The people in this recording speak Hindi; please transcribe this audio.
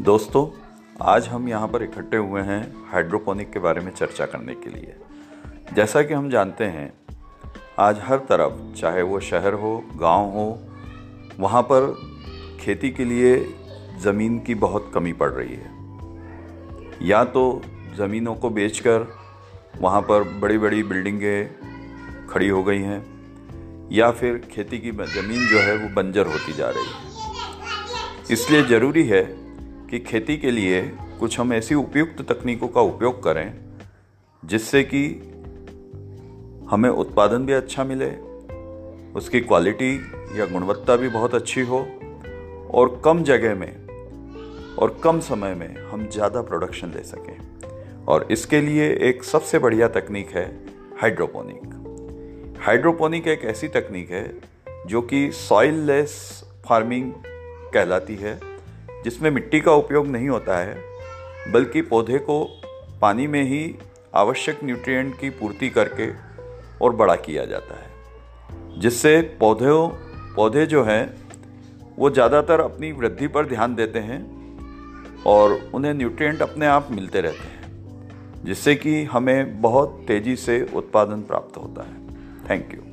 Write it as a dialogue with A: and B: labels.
A: दोस्तों, आज हम यहाँ पर इकट्ठे हुए हैं हाइड्रोपोनिक के बारे में चर्चा करने के लिए। जैसा कि हम जानते हैं, आज हर तरफ़, चाहे वो शहर हो, गाँव हो, वहाँ पर खेती के लिए ज़मीन की बहुत कमी पड़ रही है। या तो ज़मीनों को बेचकर वहाँ पर बड़ी बड़ी बिल्डिंगें खड़ी हो गई हैं, या फिर खेती की ज़मीन जो है वो बंजर होती जा रही है। इसलिए ज़रूरी है कि खेती के लिए कुछ हम ऐसी उपयुक्त तकनीकों का उपयोग करें, जिससे कि हमें उत्पादन भी अच्छा मिले, उसकी क्वालिटी या गुणवत्ता भी बहुत अच्छी हो, और कम जगह में और कम समय में हम ज़्यादा प्रोडक्शन ले सकें। और इसके लिए एक सबसे बढ़िया तकनीक है हाइड्रोपोनिक हाइड्रोपोनिक एक ऐसी तकनीक है जो कि सॉइल लेस फ़ार्मिंग कहलाती है। जिसमें मिट्टी का उपयोग नहीं होता है, बल्कि पौधे को पानी में ही आवश्यक न्यूट्रिएंट की पूर्ति करके और बड़ा किया जाता है, जिससे पौधों, पौधे जो हैं, वो ज़्यादातर अपनी वृद्धि पर ध्यान देते हैं और उन्हें न्यूट्रिएंट अपने आप मिलते रहते हैं, जिससे कि हमें बहुत तेज़ी से उत्पादन प्राप्त होता है। Thank you